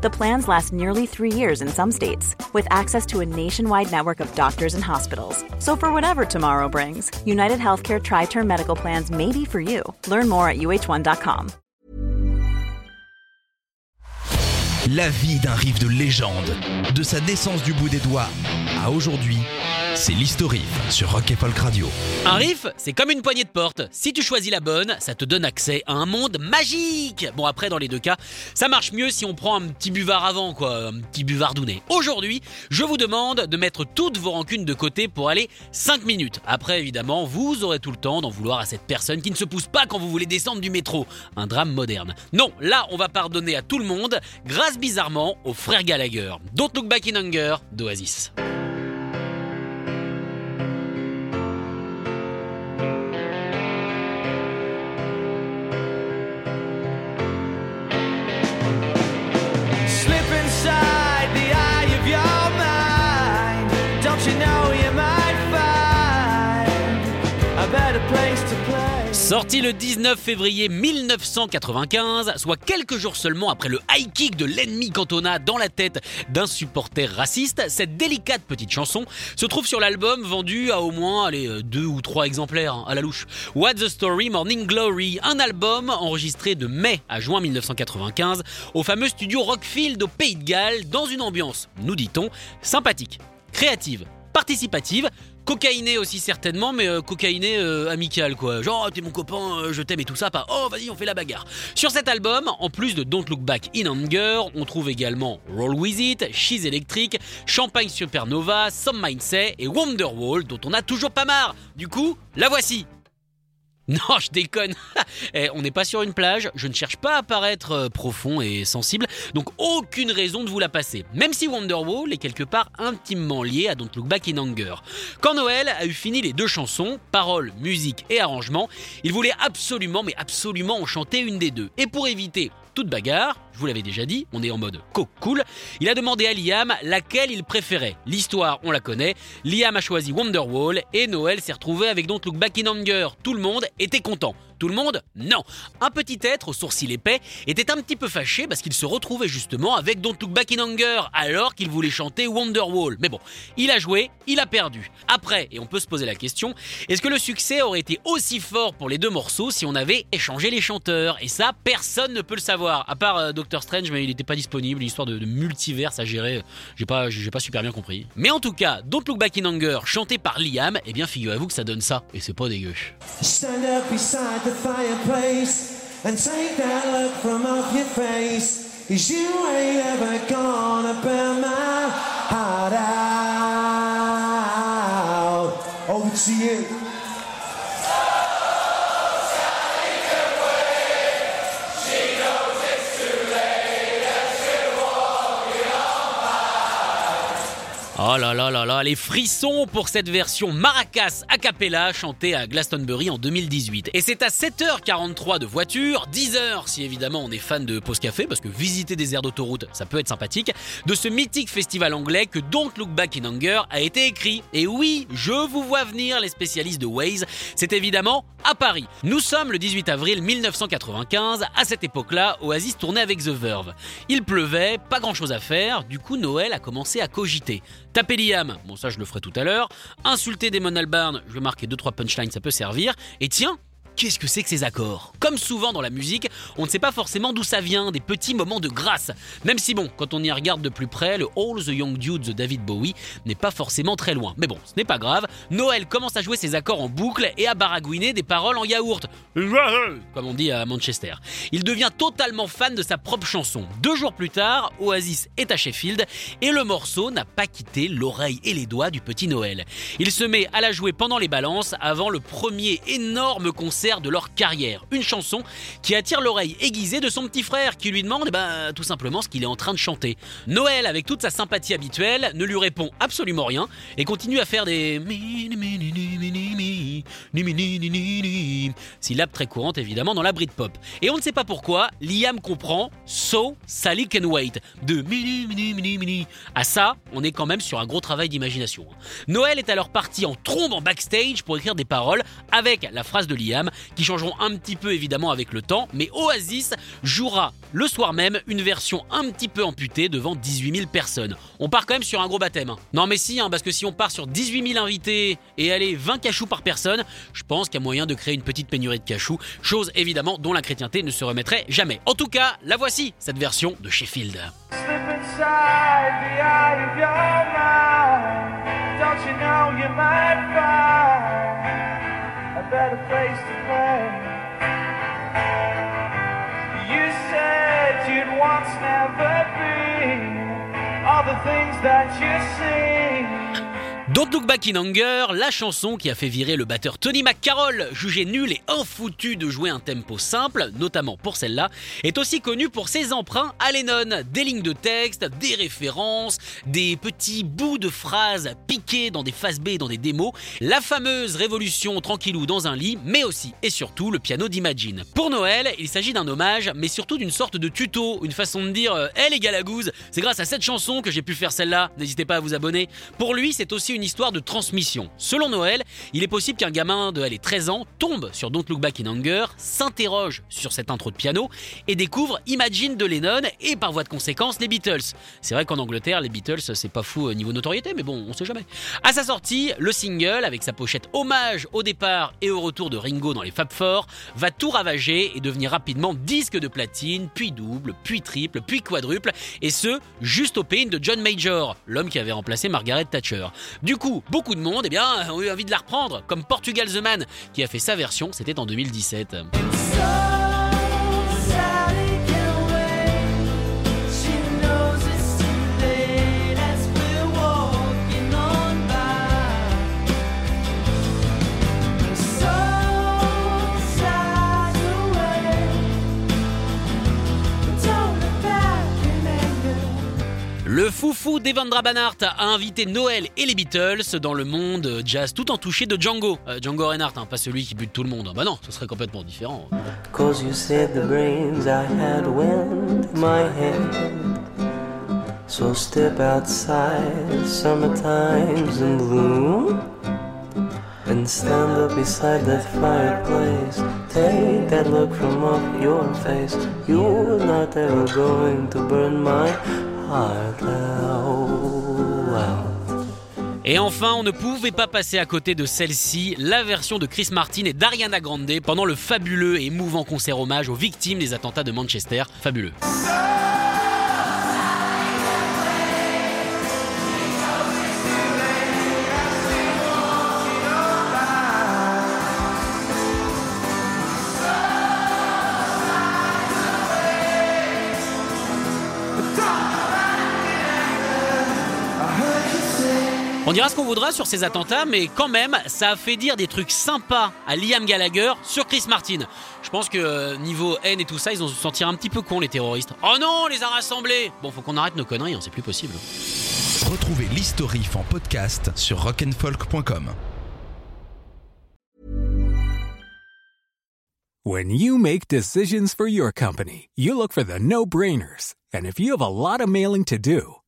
The plans last nearly three years in some states, with access to a nationwide network of doctors and hospitals. So, for whatever tomorrow brings, United Healthcare Tri Term Medical Plans may be for you. Learn more at uh1.com. La vie d'un riff de légende, de sa naissance du bout des doigts à aujourd'hui, c'est l'historif sur Rock et Folk Radio. Un riff, c'est comme une poignée de porte. Si tu choisis la bonne, ça te donne accès à un monde magique. Bon après, dans les deux cas, ça marche mieux si on prend un petit buvard avant, quoi, un petit buvard douné. Aujourd'hui, je vous demande de mettre toutes vos rancunes de côté pour aller 5 minutes. Après, évidemment, vous aurez tout le temps d'en vouloir à cette personne qui ne se pousse pas quand vous voulez descendre du métro. Un drame moderne. Non, là, on va pardonner à tout le monde, grâce bizarrement aux frères Gallagher. Don't Look Back in Hunger d'Oasis. Sorti le 19 février 1995, soit quelques jours seulement après le high kick de l'ennemi Cantona dans la tête d'un supporter raciste, cette délicate petite chanson se trouve sur l'album vendu à au moins allez, euh, deux ou trois exemplaires hein, à la louche. What's the Story Morning Glory, un album enregistré de mai à juin 1995 au fameux studio Rockfield au Pays de Galles dans une ambiance, nous dit-on, sympathique, créative, participative, cocaïné aussi certainement, mais euh, cocaïné euh, amical quoi. Genre oh, t'es mon copain, euh, je t'aime et tout ça, pas oh vas-y on fait la bagarre. Sur cet album, en plus de Don't Look Back in Anger, on trouve également Roll With It, She's Electric, Champagne Supernova, Some Say et Wonderwall dont on a toujours pas marre. Du coup, la voici. Non, je déconne. Eh, on n'est pas sur une plage, je ne cherche pas à paraître euh, profond et sensible, donc aucune raison de vous la passer. Même si Wonderwall est quelque part intimement lié à Don't Look Back in Anger. Quand Noël a eu fini les deux chansons, paroles, musique et arrangement, il voulait absolument, mais absolument en chanter une des deux. Et pour éviter toute bagarre, vous l'avais déjà dit, on est en mode cool, il a demandé à Liam laquelle il préférait. L'histoire, on la connaît, Liam a choisi Wonderwall et Noël s'est retrouvé avec Don't Look Back in Anger. Tout le monde était content. Tout le monde Non. Un petit être aux sourcils épais était un petit peu fâché parce qu'il se retrouvait justement avec Don't Look Back in Anger alors qu'il voulait chanter Wonderwall. Mais bon, il a joué, il a perdu. Après, et on peut se poser la question, est-ce que le succès aurait été aussi fort pour les deux morceaux si on avait échangé les chanteurs? Et ça, personne ne peut le savoir, à part euh, Strange, mais il n'était pas disponible, l'histoire de, de multiverse à gérer, j'ai pas, j'ai pas super bien compris. Mais en tout cas, Don't Look Back in Anger, chanté par Liam, eh bien figurez-vous que ça donne ça, et c'est pas dégueu. Oh là là là là, les frissons pour cette version maracas a cappella chantée à Glastonbury en 2018. Et c'est à 7h43 de voiture, 10h si évidemment on est fan de pause café, parce que visiter des aires d'autoroute ça peut être sympathique, de ce mythique festival anglais que Don't Look Back in Anger a été écrit. Et oui, je vous vois venir les spécialistes de Waze, c'est évidemment à Paris. Nous sommes le 18 avril 1995, à cette époque-là, Oasis tournait avec The Verve. Il pleuvait, pas grand chose à faire, du coup Noël a commencé à cogiter. Taper Liam, bon ça je le ferai tout à l'heure. Insulter Damon Albarn, je vais marquer 2-3 punchlines, ça peut servir. Et tiens, Qu'est-ce que c'est que ces accords? Comme souvent dans la musique, on ne sait pas forcément d'où ça vient, des petits moments de grâce. Même si bon, quand on y regarde de plus près, le All the Young Dudes de David Bowie n'est pas forcément très loin. Mais bon, ce n'est pas grave. Noël commence à jouer ses accords en boucle et à baragouiner des paroles en yaourt. Comme on dit à Manchester. Il devient totalement fan de sa propre chanson. Deux jours plus tard, Oasis est à Sheffield et le morceau n'a pas quitté l'oreille et les doigts du petit Noël. Il se met à la jouer pendant les balances avant le premier énorme concert de leur carrière. Une chanson qui attire l'oreille aiguisée de son petit frère qui lui demande eh ben, tout simplement ce qu'il est en train de chanter. Noël, avec toute sa sympathie habituelle, ne lui répond absolument rien et continue à faire des syllabes très courantes évidemment dans la Britpop. Et on ne sait pas pourquoi, Liam comprend So Sally Can Wait de à ça, on est quand même sur un gros travail d'imagination. Noël est alors parti en trombe en backstage pour écrire des paroles avec la phrase de Liam, qui changeront un petit peu évidemment avec le temps, mais Oasis jouera le soir même une version un petit peu amputée devant 18 000 personnes. On part quand même sur un gros baptême. hein. Non mais si, hein, parce que si on part sur 18 000 invités et aller 20 cachous par personne, je pense qu'il y a moyen de créer une petite pénurie de cachous, chose évidemment dont la chrétienté ne se remettrait jamais. En tout cas, la voici, cette version de Sheffield. Better place to play? You said you'd once never be all the things that you see. Don't Look Back in Anger, la chanson qui a fait virer le batteur Tony McCarroll, jugé nul et infoutu de jouer un tempo simple, notamment pour celle-là, est aussi connu pour ses emprunts à Lennon. Des lignes de texte, des références, des petits bouts de phrases piqués dans des phases B dans des démos, la fameuse révolution tranquillou dans un lit, mais aussi et surtout le piano d'Imagine. Pour Noël, il s'agit d'un hommage, mais surtout d'une sorte de tuto, une façon de dire euh, Hé les galagouses, c'est grâce à cette chanson que j'ai pu faire celle-là, n'hésitez pas à vous abonner. Pour lui, c'est aussi une histoire de transmission. Selon Noël, il est possible qu'un gamin de allez, 13 ans tombe sur Don't Look Back in Anger, s'interroge sur cette intro de piano et découvre Imagine de Lennon et par voie de conséquence les Beatles. C'est vrai qu'en Angleterre, les Beatles, c'est pas fou au niveau notoriété, mais bon, on sait jamais. À sa sortie, le single, avec sa pochette hommage au départ et au retour de Ringo dans les Fab Four, va tout ravager et devenir rapidement disque de platine, puis double, puis triple, puis quadruple, et ce, juste au pain de John Major, l'homme qui avait remplacé Margaret Thatcher. Du coup, beaucoup de monde eh bien, ont eu envie de la reprendre, comme Portugal The Man, qui a fait sa version, c'était en 2017. Le foufou d'Evandra Banhart a invité Noël et les Beatles dans le monde jazz tout en touché de Django. Euh, Django Reinhardt, hein, pas celui qui bute tout le monde. Bah non, ce serait complètement différent. Cause you said the brains I had went my head. So step outside, summertime's in bloom. And stand up beside that fireplace. Take that look from off your face. You're not ever going to burn my. Et enfin, on ne pouvait pas passer à côté de celle-ci, la version de Chris Martin et d'Ariana Grande pendant le fabuleux et émouvant concert hommage aux victimes des attentats de Manchester. Fabuleux. Dira ce qu'on voudra sur ces attentats, mais quand même, ça a fait dire des trucs sympas à Liam Gallagher sur Chris Martin. Je pense que euh, niveau haine et tout ça, ils ont se sentir un petit peu cons les terroristes. Oh non, on les a rassemblés Bon, faut qu'on arrête nos conneries, hein, c'est plus possible. Retrouvez l'historif en podcast sur rock'n'folk.com. When you make decisions for your company, you look for the no brainers. And if you have a lot of mailing to do,